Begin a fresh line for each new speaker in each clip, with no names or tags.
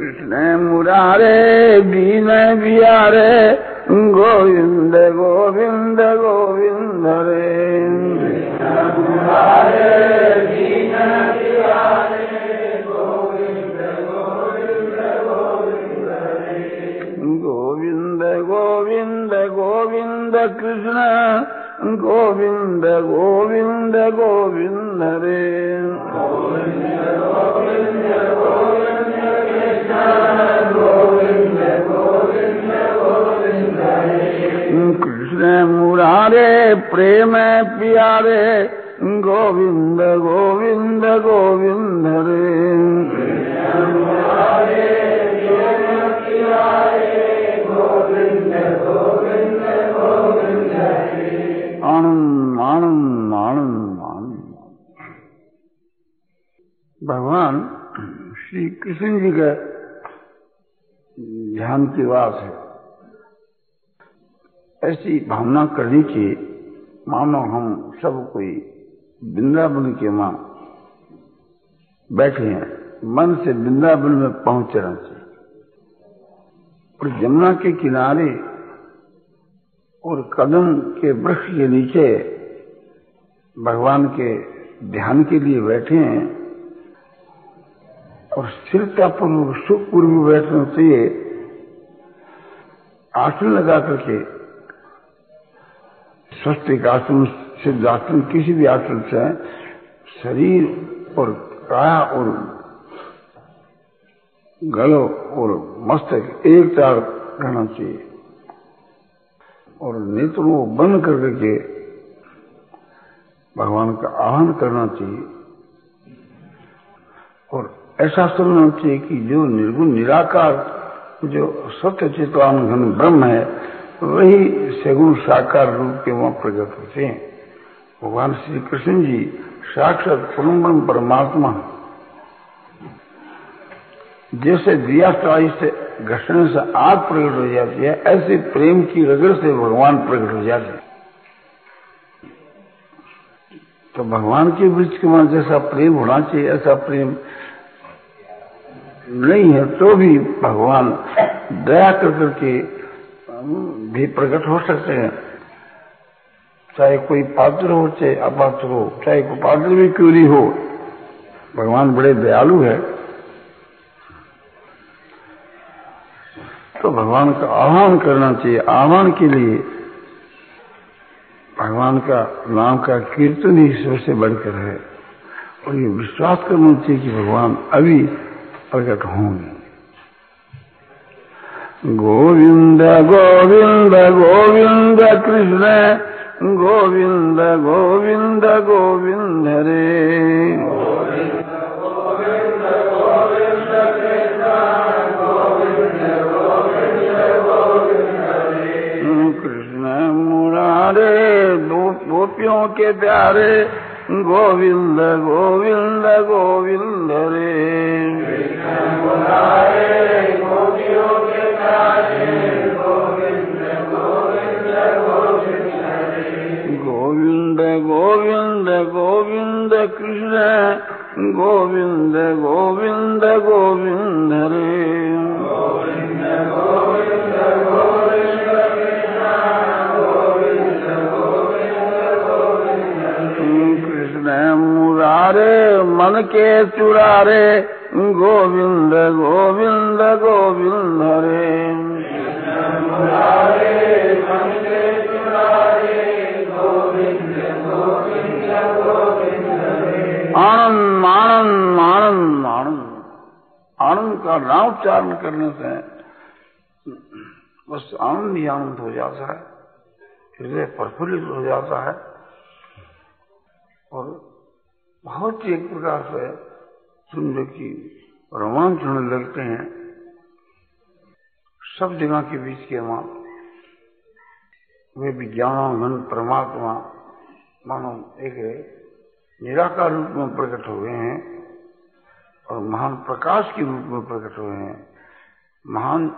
कृष्ण मुरारे दीन बिहारे, गोविंद गोविंद गोविंद रे। गोविंद गोविंद गोविंद कृष्ण, गोविंद गोविंद गोविंद रे। कृष्ण मुरारे, प्रेम प्यारे, गोविंद गोविंद गोविंद रे। आनंद आनंद आनंद आनंद। भगवान श्री कृष्ण जी का ध्यान की बात है। ऐसी भावना करनी चाहिए। मानो हम सब कोई वृंदावन के माँ बैठे हैं, मन से वृंदावन में पहुँचना चाहिए और जमुना के किनारे और कदम के वृक्ष के नीचे भगवान के ध्यान के लिए बैठे हैं। और सिर का स्थिरता पूर्वक सुखपूर्व बैठना चाहिए। आसन लगा करके स्वस्थ आसन, सिद्ध आसन, किसी भी आसन से शरीर और काया और गलो और मस्तक एक तार रहना चाहिए। और नेत्रों को बंद कर करके भगवान का आह्वान करना चाहिए। और ऐसा सुनना चाहिए कि जो निर्गुण निराकार, जो सत्य चित्वान घन ब्रह्म है, वही सगुण साकार रूप के वहाँ प्रकट होते हैं। भगवान श्री कृष्ण जी साक्षात परम परमात्मा जैसे दिया चाई से घसने से आग प्रकट हो जाती है, ऐसे प्रेम की रगड़ से भगवान प्रकट हो जाते हैं। तो भगवान के वृक्ष के वहाँ जैसा प्रेम होना चाहिए, ऐसा प्रेम नहीं है तो भी भगवान दया कर करके भी प्रकट हो सकते हैं। चाहे कोई पात्र हो, चाहे अपात्र हो, चाहे कोई पात्र भी क्यों नहीं हो, भगवान बड़े दयालु है। तो भगवान का आह्वान करना चाहिए, आह्वान के लिए भगवान का नाम का कीर्तन ही सबसे बढ़कर है। और ये विश्वास करना चाहिए कि भगवान अभी प्रकट होंगे। गोविंद गोविंद गोविंद कृष्ण, गोविंद गोविंद गोविंद रे कृष्ण मुरारे गोपियों के प्यारे गोविंद गोविंद गोविंद हो जाता है हृदय प्रफुल्लित हो जाता है और बहुत ही एक प्रकार से सुंदर की रोमांच होने लगते हैं। सब जगह के बीच के माँ, वे विज्ञान परमात्मा, मानो एक निराकार रूप में प्रकट हुए हैं और महान प्रकाश के रूप में प्रकट हुए हैं। महान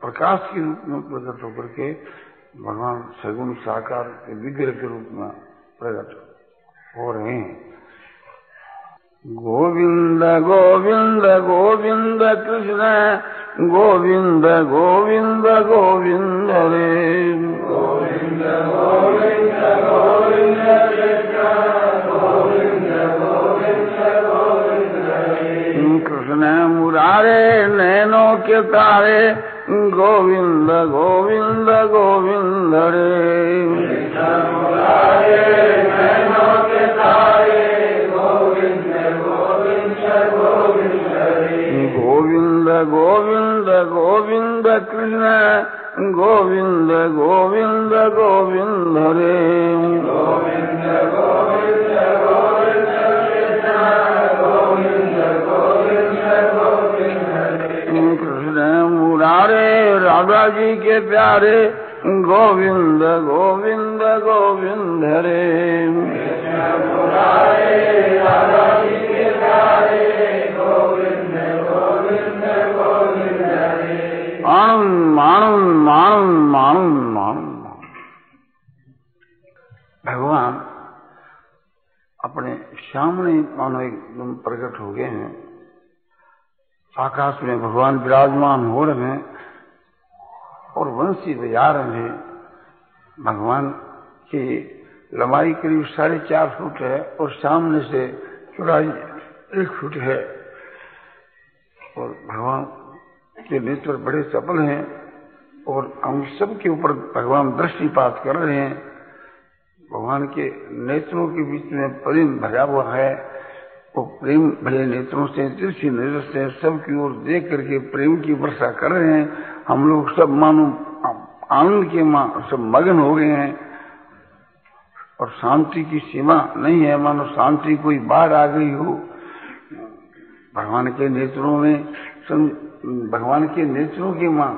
प्रकाश के रूप में प्रकट होकर के भगवान सगुण साकार के विग्रह के रूप में प्रकट हो रहे हैं। गोविंद गोविंद गोविंद कृष्ण गोविंद गोविंद गोविंद रे। गोविंद गोविंद गोविंद कृष्ण मुरारे नैनों के तारे गोविंद गोविंद गोविंद रे मुरारे नैनों के तारे गोविंद गोविंद गोविंद रे गोविंद गोविंद गोविंद कृष्ण गोविंद गोविंद गोविंद राधा जी के प्यारे, गोविंद गोविंद गोविंद रे। आनंद आनंद आनंद आनंद भगवान अपने सामने मानो एकदम प्रकट हो गए हैं। आकाश में भगवान विराजमान हो रहे हैं। और वंशी बजा रहे हैं। भगवान की लंबाई करीब साढ़े चार फुट है और सामने से चौड़ाई एक फुट है। और भगवान के नेत्र बड़े सफल हैं और हम सबके ऊपर भगवान दृष्टिपात कर रहे हैं। भगवान के नेत्रों के बीच में प्रेम भरा हुआ है वो प्रेम भरे नेत्रों से तिरछी नज़र से सबकी ओर देख करके प्रेम की वर्षा कर रहे हैं। हम लोग सब मानो आनंद के माँ सब मगन हो गए हैं। और शांति की सीमा नहीं है, मानो शांति कोई बाढ़ आ गई हो। भगवान के नेत्रों में भगवान के नेत्रों की माँ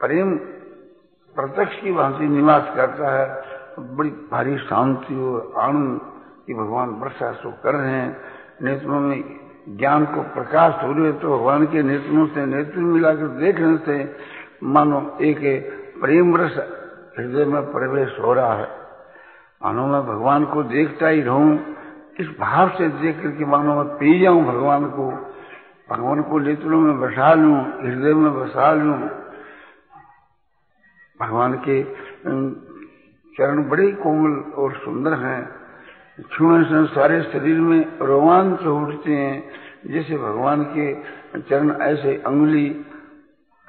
प्रेम प्रत्यक्ष की भांति निवास करता है। बड़ी भारी शांति और आनंद की भगवान वर्षा सो कर रहे हैं। नेत्रों में ज्ञान को प्रकाश हो रहे तो भगवान के नेत्रों से, नेत्र मिलाकर देखने से मानो एक प्रेम रस हृदय में प्रवेश हो रहा है। मानो मैं भगवान को देखता ही रहूँ, इस भाव से देख करके मानो मैं पी जाऊँ भगवान को भगवान को नेत्रों में बसा लूँ, हृदय में बसा लूँ। भगवान के चरण बड़े कोमल और सुंदर हैं। छूने से सारे शरीर में रोमांच उठते हैं। जैसे भगवान के चरण, ऐसे अंगुली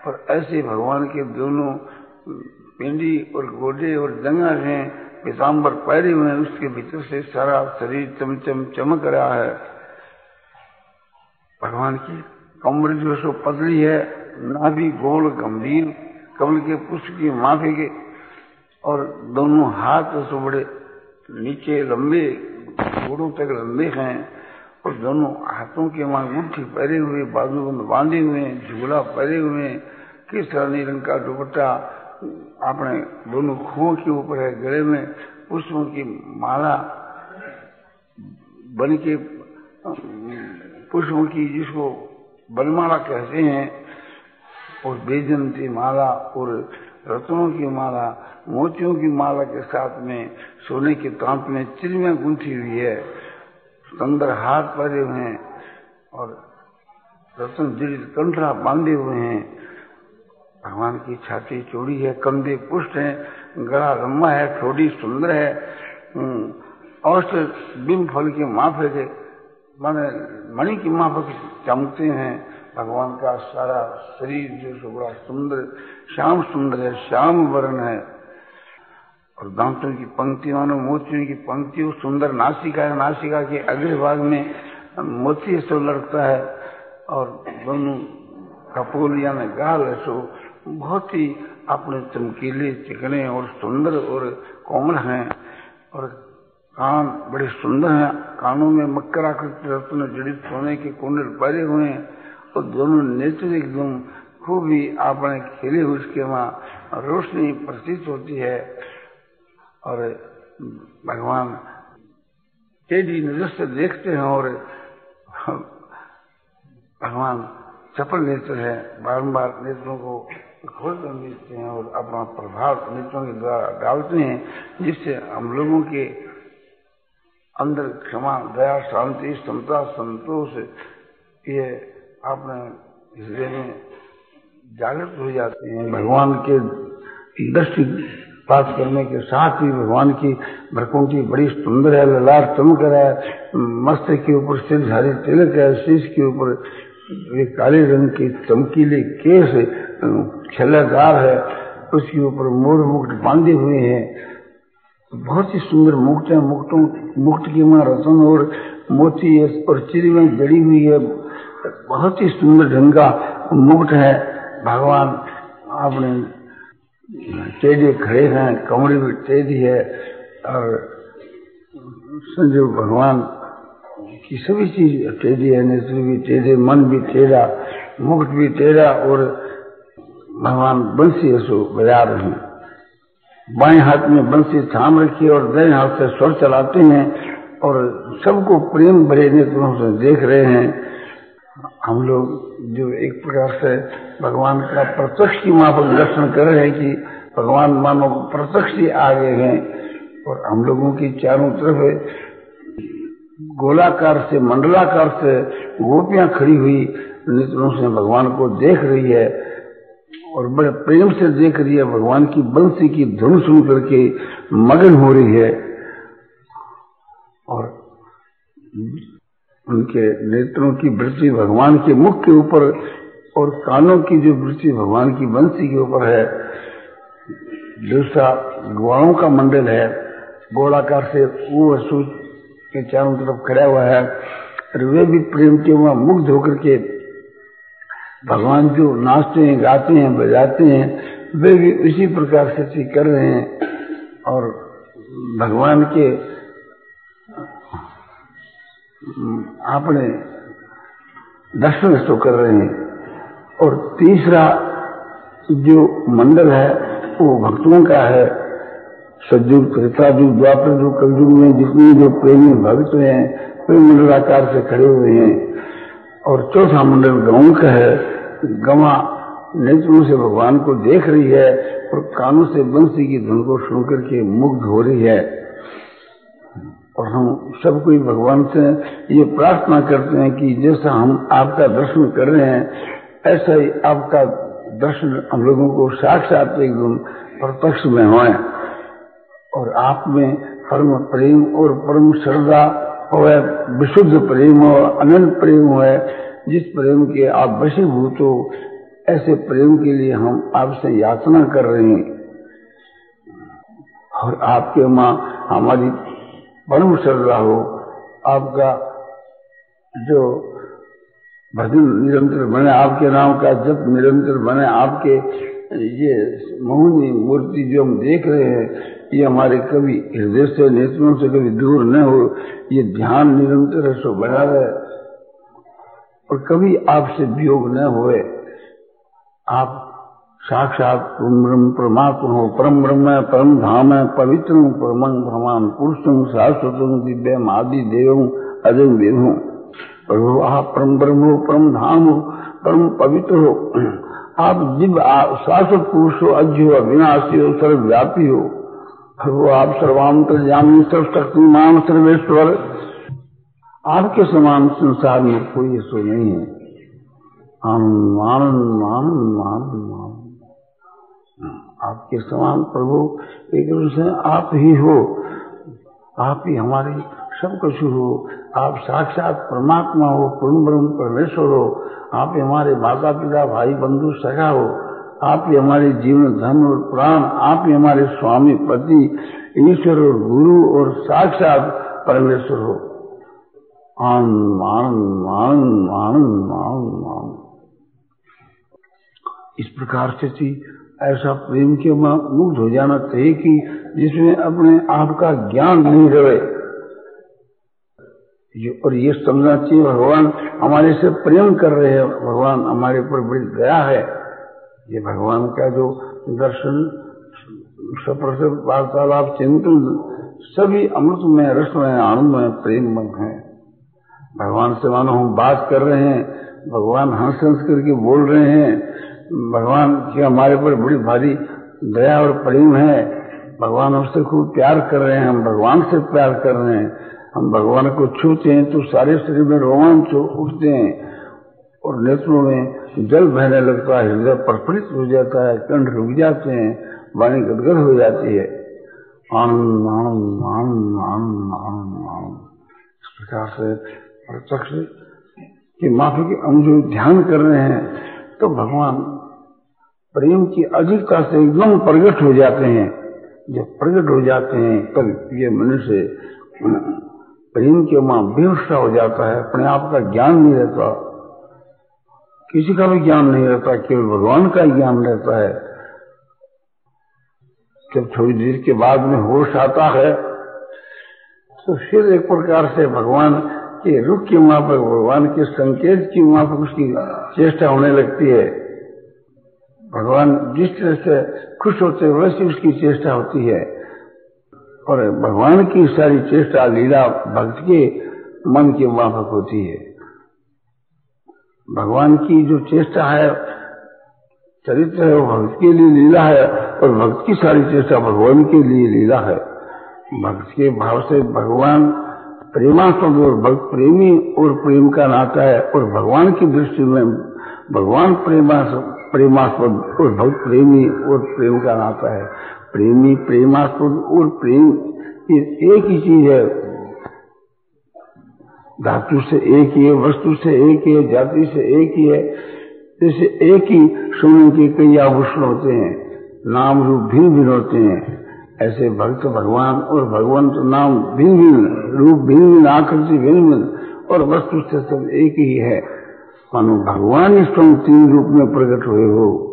और ऐसे भगवान के दोनों पिंडी और गोडे और जंगा हैं। पीताम्बर पैरे हुए उसके भीतर से सारा शरीर चमचम चमक रहा है। भगवान की कमर जो सो पतली है। नाभि गोल गंभीर। कमल के पुष्प की माफ़ी के और दोनों हाथ सो बड़े नीचे लंबे घोड़ों तक लंबे हैं और दोनों हाथों के वहाँ मुट्ठी पहरे हुए, बाजू में बांधे हुए झूला पहरे हुए। किस रानी रंग का दुपट्टा अपने दोनों खुओं के ऊपर है, गले में पुष्पों की माला बन के, पुष्पों की जिसको बनमाला कहते हैं, और बेजंती माला और रत्नों की माला, मोतियों की माला के साथ में सोने के तांत में चिड़िया गुंथी हुई है। सुंदर हाथ पहरे हुए हैं और रतन जड़ित कंठरा बांधे हुए हैं। भगवान की छाती चौड़ी है, कंधे पुष्ट है, गला लंबा है थोड़ी सुंदर है। और बिम फल के माफे के माने मणि की माफक चमकते हैं। भगवान का सारा शरीर जो बड़ा सुंदर श्याम सुंदर है, श्याम वर्ण है। और दांतों की पंक्ति मानो मोतियों की पंक्ति सुंदर नासिका है। नासिका के अगले भाग में मोती सो लड़ता है और दोनों कपूल यानी गाल है, सो बहुत ही अपने चमकीले, चिकने और सुंदर और कोमल हैं। और कान बड़े सुंदर हैं। कानों में मकर आकृति रत्न जड़ित सोने के कुंडल पहरे हुए हैं। और दोनों नेत्र एकदम खूब आपने खेले उसके वहाँ रोशनी प्रतीत होती है और भगवान टेढ़ी नज़र से देखते हैं और भगवान सफल नेत्र है बारम्बार नेत्रों को खोल कर देते हैं और अपना प्रभाव नेत्रों के द्वारा डालते हैं जिससे हम लोगों के अंदर क्षमा दया शांति समता संतोष ये आपने हृदय में जागृत हो जाते हैं, भगवान के दृष्टि पाठ करने के साथ ही भगवान की भरकुंठी बड़ी सुंदर है, ललाट चमक है, मस्त के ऊपर सिरधारी तिलक है, शीश के ऊपर काले रंग की चमकीले केस छलादार है, उसके ऊपर मोर मुकुट बांधे हुए हैं। बहुत ही सुंदर मुक्त है मुक्तों मुकुट की वहाँ रतन और मोती और चिरी में जड़ी हुई है। बहुत ही सुंदर ढंग का मुकुट है। भगवान आपने टेढ़े खड़े हैं कमड़ी भी टेढ़ी है और संजय भगवान की सभी चीज़ टेढ़ी है, नेत्र भी टेढ़े मन भी टेढ़ा मुकुट भी टेढ़ा और भगवान बंसी ऐसो बजा रहे हैं। बाएँ हाथ में बंसी थाम रखी और दाएँ हाथ से स्वर चलाते हैं और सबको प्रेम भरे नेत्रों से देख रहे हैं। हम लोग जो एक प्रकार से भगवान का प्रत्यक्ष की वहाँ पर दर्शन कर रहे हैं कि भगवान मानो प्रत्यक्ष ही आ गए हैं और हम लोगों की चारों तरफ़ गोलाकार से, मंडलाकार से गोपियाँ खड़ी हुई नेत्रों से भगवान को देख रही है और बड़े प्रेम से देख रही है भगवान की बंसी की धुन सुन करके मगन हो रही है। उनके नेत्रों की वृत्ति भगवान के मुख के ऊपर और कानों की जो वृत्ति भगवान की बंसी के ऊपर है, दूसरा ग्वाणों का मंडल है, गोलाकार से वो सूच के चारों तरफ़ खड़ा हुआ है, और वे भी प्रेम के वहाँ मुग्ध होकर के भगवान जो नाचते हैं, गाते हैं, बजाते हैं, वे भी उसी प्रकार से कर रहे हैं और भगवान के अपने दर्शन तो कर रहे हैं। और तीसरा जो मंडल है, वो भक्तों का है। सज्जुग त्रेतायुग द्वापर जो, कलयुग में जितने जो प्रेमी भक्त हैं, वे मंडलाकार से खड़े हुए हैं। और चौथा मंडल गाँव का है। गवा नेत्रों से भगवान को देख रही है और कानों से बंसी की धुन को सुनकर के मुग्ध हो रही है। और हम सब कोई भगवान से ये प्रार्थना करते हैं कि जैसा हम आपका दर्शन कर रहे हैं, ऐसा ही आपका दर्शन हम लोगों को साक्षात एकदम प्रत्यक्ष में हो। और आप में परम प्रेम और परम श्रद्धा हो विशुद्ध प्रेम हो, अनंत प्रेम हो जिस प्रेम के आप वशीभूत हो, ऐसे प्रेम के लिए हम आपसे याचना कर रहे हैं। और आपके माँ हमारी परम श्रद्धा हो, आपका जो भजन निरंतर बने, आपके नाम का जब निरंतर बने, आपके ये मोहनी मूर्ति जो हम देख रहे हैं, ये हमारे कभी हृदय से, नेत्रों से कभी दूर न हो, ये ध्यान निरंतर है, सो बना रहे। और कभी आपसे वियोग न होए, आप साक्षात परमात्मा हो परम ब्रह्म परम धाम है पवित्र परम भगवान पुरुषम शाश्वतम दिव्यम आदि देव अजय विभु प्रभु आप परम ब्रह्म हो परम धाम हो परम पवित्र। हो आप दिव्य शाश्वत पुरुष हो अज्ञ हो अविनाशी हो सर्वव्यापी हो प्रभु आप सर्वांतर जामी सर्वशक्तिमान सर्वेश्वर। आपके समान संसार में कोई ऐसो नहीं है। आनंद आनंद आनंद आनंद आनंद। आपके समान प्रभु एक से आप ही हो। आप ही हमारे सब कुछ हो। आप साक्षात परमात्मा हो पूर्ण ब्रह्म परमेश्वर हो। आप ही हमारे माता पिता भाई बंधु सखा हो। आप ही हमारे जीवन, धन और प्राण, आप ही हमारे स्वामी, पति, ईश्वर और गुरु और साक्षात परमेश्वर हो। आनंद आनंद आनंद आनंद आनंद आनंद इस प्रकार से थी ऐसा प्रेम के मुग्ध हो जाना चाहिए कि जिसमें अपने आप का ज्ञान नहीं रहे। और ये समझना चाहिए, भगवान हमारे से प्रेम कर रहे हैं। भगवान हमारे ऊपर बड़ी दया है। ये भगवान का जो दर्शन सप्रस वार्तालाप, चिंतन, सभी अमृत में, रस में, आनंद में, प्रेम में है। भगवान से मानो हम बात कर रहे हैं, भगवान हंस हंस करके बोल रहे हैं। भगवान की हमारे ऊपर बड़ी भारी दया और प्रेम है। भगवान हमसे खूब प्यार कर रहे हैं, हम भगवान से प्यार कर रहे हैं। हम भगवान को छूते हैं तो सारे शरीर में रोमांच उठते हैं और नेत्रों में जल बहने लगता है, हृदय प्रफुल्लित हो जाता है, कंठ रुक जाते हैं, वाणी गदगद हो जाती है। आनंद आनंद आनंद आनंद आनंद आनंद। इस प्रकार से प्रत्यक्ष की माफ़ी की हम जो ध्यान कर रहे हैं। तो भगवान प्रेम की अधिकता से एकदम प्रकट हो जाते हैं। जब प्रकट हो जाते हैं, तब ये मनुष्य प्रेम के माँ बेहोशा हो जाता है, अपने आप का ज्ञान नहीं रहता। किसी का भी ज्ञान नहीं रहता, केवल भगवान का ज्ञान रहता है। जब थोड़ी देर के बाद में होश आता है तो फिर एक प्रकार से भगवान के रुख की वहाँ पर, भगवान के संकेत की वहाँ पर उसकी चेष्टा होने लगती है। भगवान जिस तरह से खुश होते हैं, वैसी उसकी चेष्टा होती है। और भगवान की सारी चेष्टा, लीला, भक्त के मन के माफक होती है। भगवान की जो चेष्टा है, चरित्र है, वो भक्त के लिए लीला है, और भक्त की सारी चेष्टा भगवान के लिए लीला है। भक्त के भाव से भगवान प्रेमास्पद और भक्त प्रेमी और प्रेम का नाता है, और भगवान की दृष्टि में भगवान प्रेमास्पद, और भक्त प्रेमी और प्रेम का नाता है। प्रेमी, प्रेमास्पद और प्रेम एक ही चीज़ है। धातु से एक ही है, वस्तु से एक ही है, जाति से एक ही है। जैसे एक ही सोने के कई आभूषण होते हैं, नाम रूप भिन्न भिन्न होते हैं। ऐसे भक्त भगवान और भगवंत नाम भिन्न भिन्न रूप भिन्न भिन्न आकृति भिन्न भिन्न और वस्तु से सब एक ही है। मानो भगवान इस तुम तीन रूप में प्रकट हुए हो।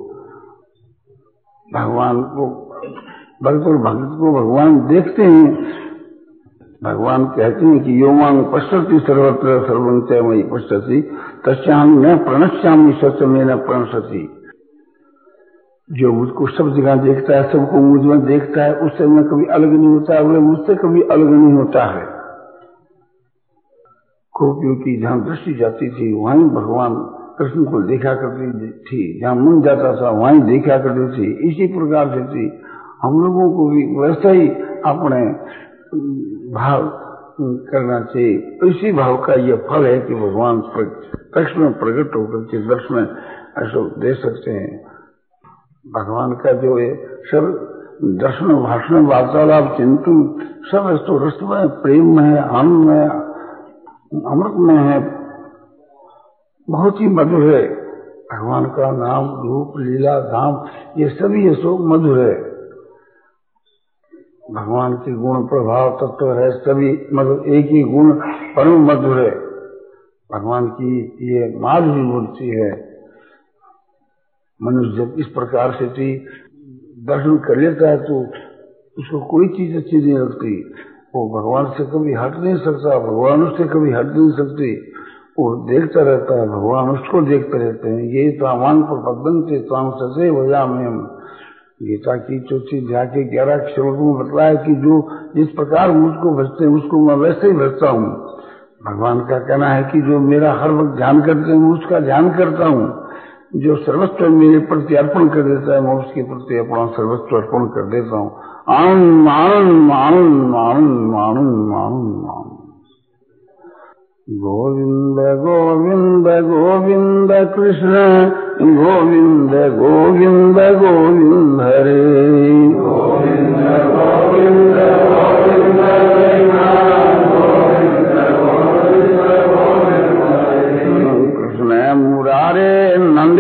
भगवान को, भक्त और भक्त को भगवान देखते हैं। भगवान कहते हैं कि यो मांग पश्यति सर्वत्र सर्वंत्य मई पश्यति तस्याम न प्रणश्यामी सत्य में न प्रणशति जो मुझको सब जगह देखता है, सबको मुझमें देखता है, उससे मैं कभी अलग नहीं होता है वो मुझसे कभी अलग नहीं होता है। गोपियों की जहाँ दृष्टि जाती थी, वहीं भगवान कृष्ण को देखा करती थी। जहाँ मन जाता था, वहीं देखा करती थी। इसी प्रकार से थी। हम लोगों को भी वैसा ही अपने भाव करना चाहिए। इसी भाव का ये फल है कि भगवान कृष्ण में प्रकट होकर के दर्शन ऐसा दे सकते हैं। भगवान का जो है सब दर्शन, भाषण, वार्तालाप, चिंतन, सब तो रस में, प्रेम में, आनंद में अमृत में है। बहुत ही मधुर है। भगवान का नाम रूप, लीला, धाम, ये सभी ये सब मधुर है। भगवान के गुण, प्रभाव, तत्व है, सभी मतलब एक ही गुण, परम मधुर है। भगवान की ये माधुरी मूर्ति है। मनुष्य जब इस प्रकार से थी दर्शन कर लेता है तो उसको कोई चीज़ अच्छी नहीं लगती। वो भगवान से कभी हट नहीं सकता, भगवान उससे कभी हट नहीं सकती। वो देखता रहता है, भगवान उसको देखते रहते हैं। ये सामान पर बदन से ताम ससे में गीता की चौथी जाके ग्यारह श्लोक में बतलाया कि जो जिस प्रकार मुझको भजते हैं, उसको मैं वैसे ही भजता हूँ। भगवान का कहना है कि जो मेरा हर वक्त ध्यान करते हैं उसका ध्यान करता हूँ। जो सर्वस्व मेरे प्रति अर्पण कर देता है, मैं उसके प्रति अपना सर्वस्व अर्पण कर देता हूँ। आनंद आनंद आनंद आनंद आनंद आनंद आनंद। गोविंद गोविंद गोविंद कृष्ण, गोविंद गोविंद गोविंद हरे। गोविंद गोविंद गोविंद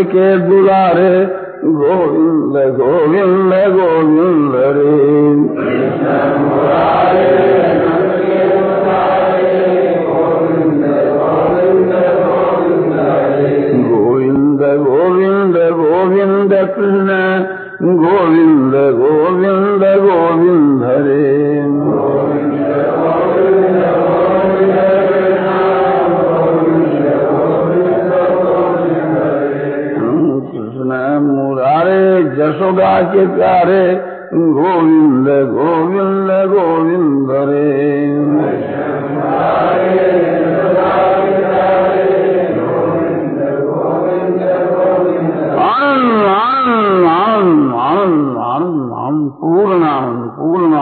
के दुलारे गोविंद गोविंद गोविंद रे। गोविंद गोविंद गोविंद कृष्ण गोविंद गोविंद गोविंद कृष्ण मुरारे जसोदा के प्यारे, गोविंद गोविंद गोविंद रे आनंद आनंद आनंद आनंद आनंद आनंद पूर्ण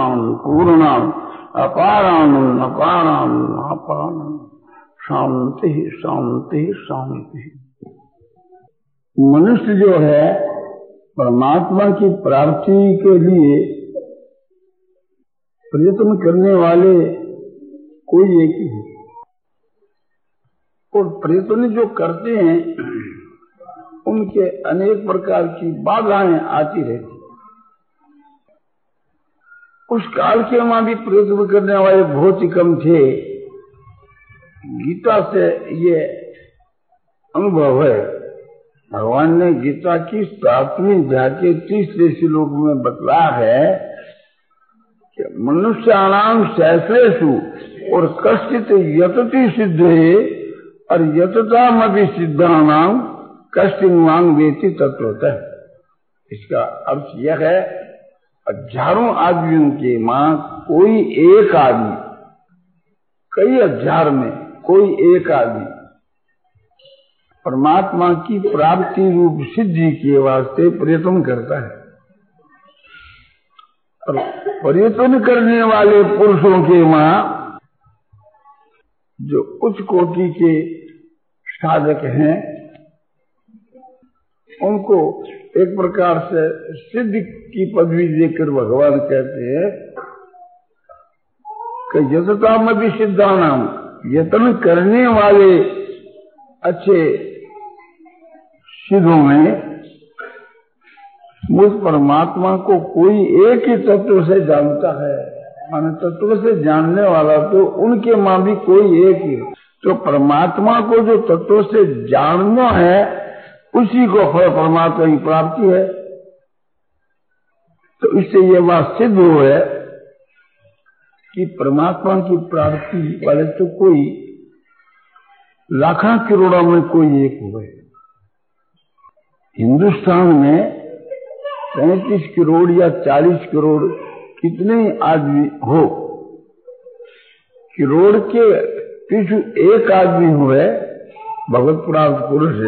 आनंद मनुष्य जो है, परमात्मा की प्राप्ति के लिए प्रयत्न करने वाले कोई एक ही है। और प्रयत्न जो करते हैं, उनके अनेक प्रकार की बाधाएँ आती रहती उस काल के वहाँ भी प्रयत्न करने वाले बहुत ही कम थे। गीता से ये अनुभव है। भगवान ने गीता की सातवीं जाके तीसरे श्लोक में बतला है कि मनुष्याणाम सहस्रेशु और कष्टित यतति सिद्ध है और यतता मभी सिद्धानाम वेती तत्व होता है इसका अर्थ यह है, हज़ारों आदमियों के माँ कोई एक आदमी, कई हज़ार में कोई एक आदमी परमात्मा की प्राप्ति रूप सिद्धि के वास्ते प्रयत्न करता है। और प्रयत्न करने वाले पुरुषों के माँ जो उच्च कोटि के साधक हैं, उनको एक प्रकार से सिद्ध की पदवी देकर भगवान कहते हैं कि यथता में भी सिद्धा नाम यत्न करने वाले अच्छे सिद्धों में मुझ परमात्मा को कोई एक ही तत्व से जानता है। मान तत्व से जानने वाला तो उनके माँ भी कोई एक ही तो परमात्मा को जो तत्व से जानना है, उसी को फल परमात्मा की प्राप्ति है। तो इससे यह बात सिद्ध हो है कि परमात्मा की प्राप्ति वाले तो कोई लाखों करोड़ों में कोई एक हुए हिंदुस्तान में पैंतीस करोड़ या चालीस करोड़ कितने आदमी हो? करोड़ के पीछू एक आदमी हुए भगवत प्राप्त पुरुष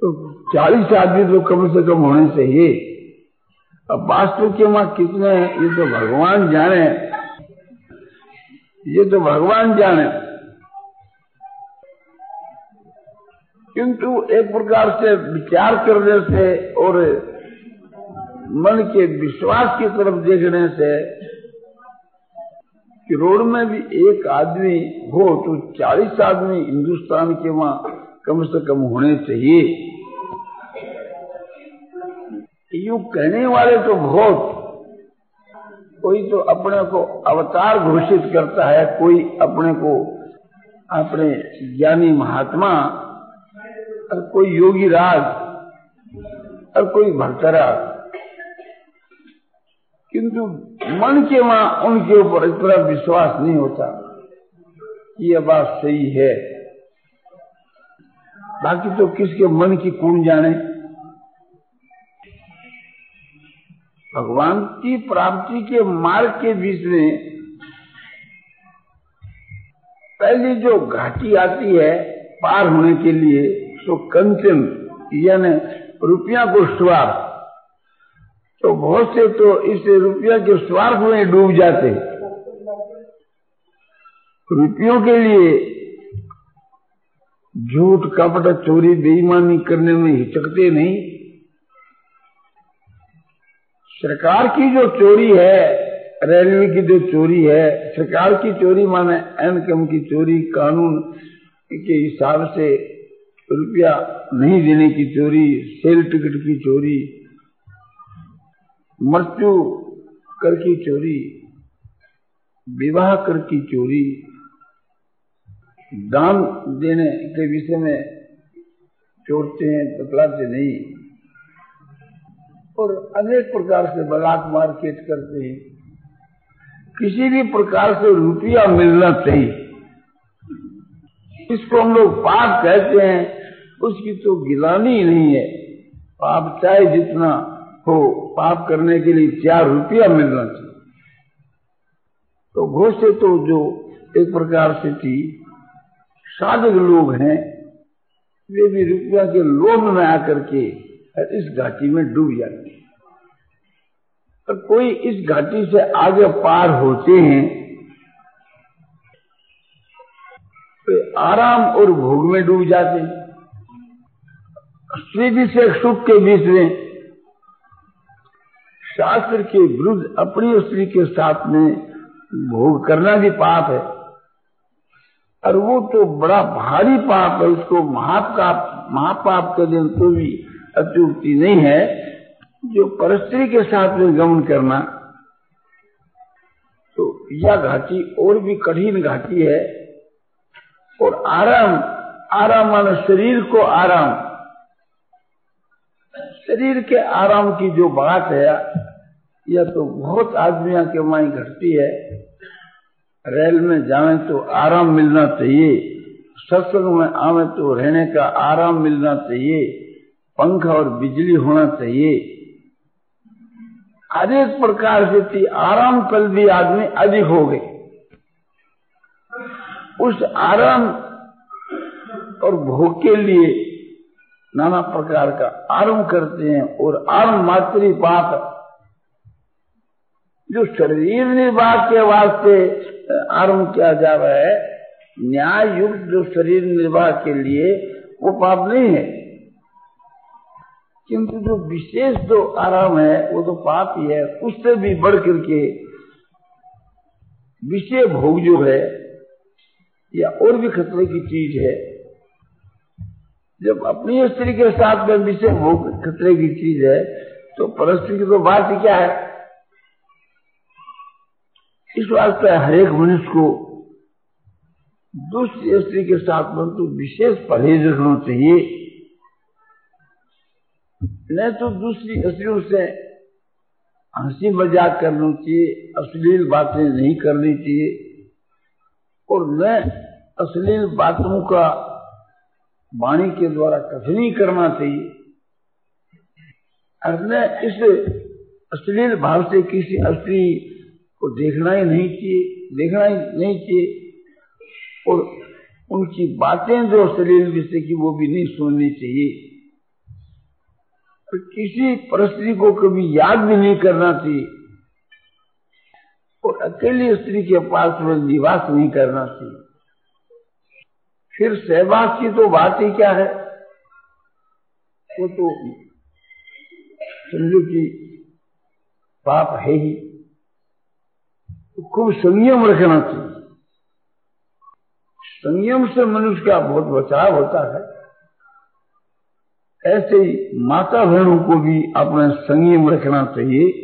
तो चालीस आदमी तो कम से कम होने चाहिए। अब वास्तु के वहाँ कितने ये तो भगवान जाने। ये तो भगवान जाने। किंतु एक प्रकार से विचार करने से और मन के विश्वास की तरफ़ देखने से करोड़ में भी एक आदमी हो तो चालीस आदमी हिंदुस्तान के वहाँ कम से कम होने चाहिए। यू कहने वाले तो बहुत। कोई तो अपने को अवतार घोषित करता है, कोई अपने को अपने ज्ञानी महात्मा और कोई योगी राज और कोई भक्तराज किंतु मन के वहाँ, उनके ऊपर इतना विश्वास नहीं होता यह बात सही है। बाकी तो किसके मन की कौन जाने? भगवान की प्राप्ति के मार्ग के बीच में पहली जो घाटी आती है पार होने के लिए तो कंचन, यानी रुपया को स्वार तो बहुत से तो इस रुपया के स्वार्थ में डूब जाते। रुपयों के लिए झूठ, कपट, चोरी, बेईमानी करने में हिचकते नहीं। सरकार की जो चोरी है, रेलवे की जो चोरी है, सरकार की चोरी माने इनकम की चोरी, कानून के हिसाब से रुपया नहीं देने की चोरी, सेल टिकट की चोरी, मृत्यु कर की चोरी, विवाह कर की चोरी, दान देने के विषय में चोरते हैं, बतलाते नहीं। और अनेक प्रकार से बलाक मार्केट करते हैं। किसी भी प्रकार से रुपया मिलना चाहिए। इसको हम लोग पाप कहते हैं, उसकी तो गिलानी ही नहीं है। पाप चाहे जितना हो, पाप करने के लिए चार रुपया मिलना चाहिए। तो घोषे तो जो एक प्रकार से थी, साधक लोग हैं, वे भी रुपया के लोभ में आकर के इस घाटी में डूब जाते हैं। और कोई इस घाटी से आगे पार होते हैं आराम और भोग में डूब जाते स्त्री से सुख के बीच में। शास्त्र के विरुद्ध अपनी स्त्री के साथ में भोग करना भी पाप है। और वो तो बड़ा भारी पाप है, उसको महापाप महापाप के दिन तो भी अत्युक्ति नहीं है, जो परस्त्री के साथ में गमन करना। तो यह घाटी और भी कठिन घाटी है। और आराम आराम मान शरीर को आराम। शरीर के आराम की जो बात है यह तो बहुत आदमियों के माई घटती है, रेल में जाए तो आराम मिलना चाहिए। सत्संग में आवे तो रहने का आराम मिलना चाहिए। पंखा और बिजली होना चाहिए। हर एक प्रकार से आराम कल भी आदमी अधिक हो गए। उस आराम और भोग के लिए नाना प्रकार का आरंभ करते हैं और आरंभ मातृ पाप जो शरीर निर्वाह के वास्ते आरंभ किया जा रहा है न्याय युक्त जो शरीर निर्वाह के लिए वो पाप नहीं है। किंतु जो विशेष जो आराम है, वो तो पाप ही है। उससे भी बढ़ करके विषय भोग जो है या और भी खतरे की चीज़ है, जब अपनी स्त्री के साथ में विषय भोग खतरे की चीज़ है तो परस्त्री की तो बात ही क्या है? इस वास्ते हरेक मनुष्य को दूसरी स्त्री के साथ में तो विशेष परहेज रखना चाहिए। न तो दूसरी स्त्रियों से हँसी मज़ाक करनी चाहिए, अश्लील बातें नहीं करनी चाहिए। और न अश्लील बातों का वाणी के द्वारा कथनी करना चाहिए। और इस अश्लील भाव से किसी स्त्री को देखना ही नहीं चाहिए, देखना ही नहीं चाहिए। और उनकी बातें जो अश्लील विषय की, वो भी नहीं सुननी चाहिए। तो किसी परिस्थिति को कभी याद भी नहीं करना चाहिए। और अकेली स्त्री के पास में निवास नहीं करना चाहिए। फिर सहवास की तो बात ही क्या है? वो तो समझो कि पाप है ही। तो खूब संयम रखना चाहिए। संयम से मनुष्य का बहुत बचाव होता है। ऐसे ही माता बहनों को भी अपना संयम रखना चाहिए।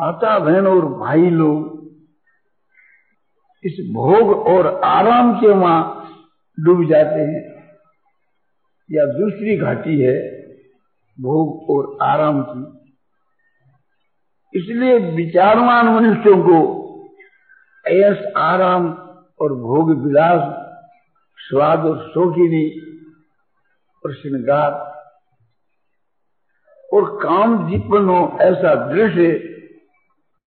माता बहन और भाई लोग इस भोग और आराम के वहाँ डूब जाते हैं। या दूसरी घाटी है भोग और आराम की। इसलिए विचारवान मनुष्यों को ऐस आराम और भोग विलास, स्वाद और शौकीनी और श्रृंगार और काम जीवन हो ऐसा दृश्य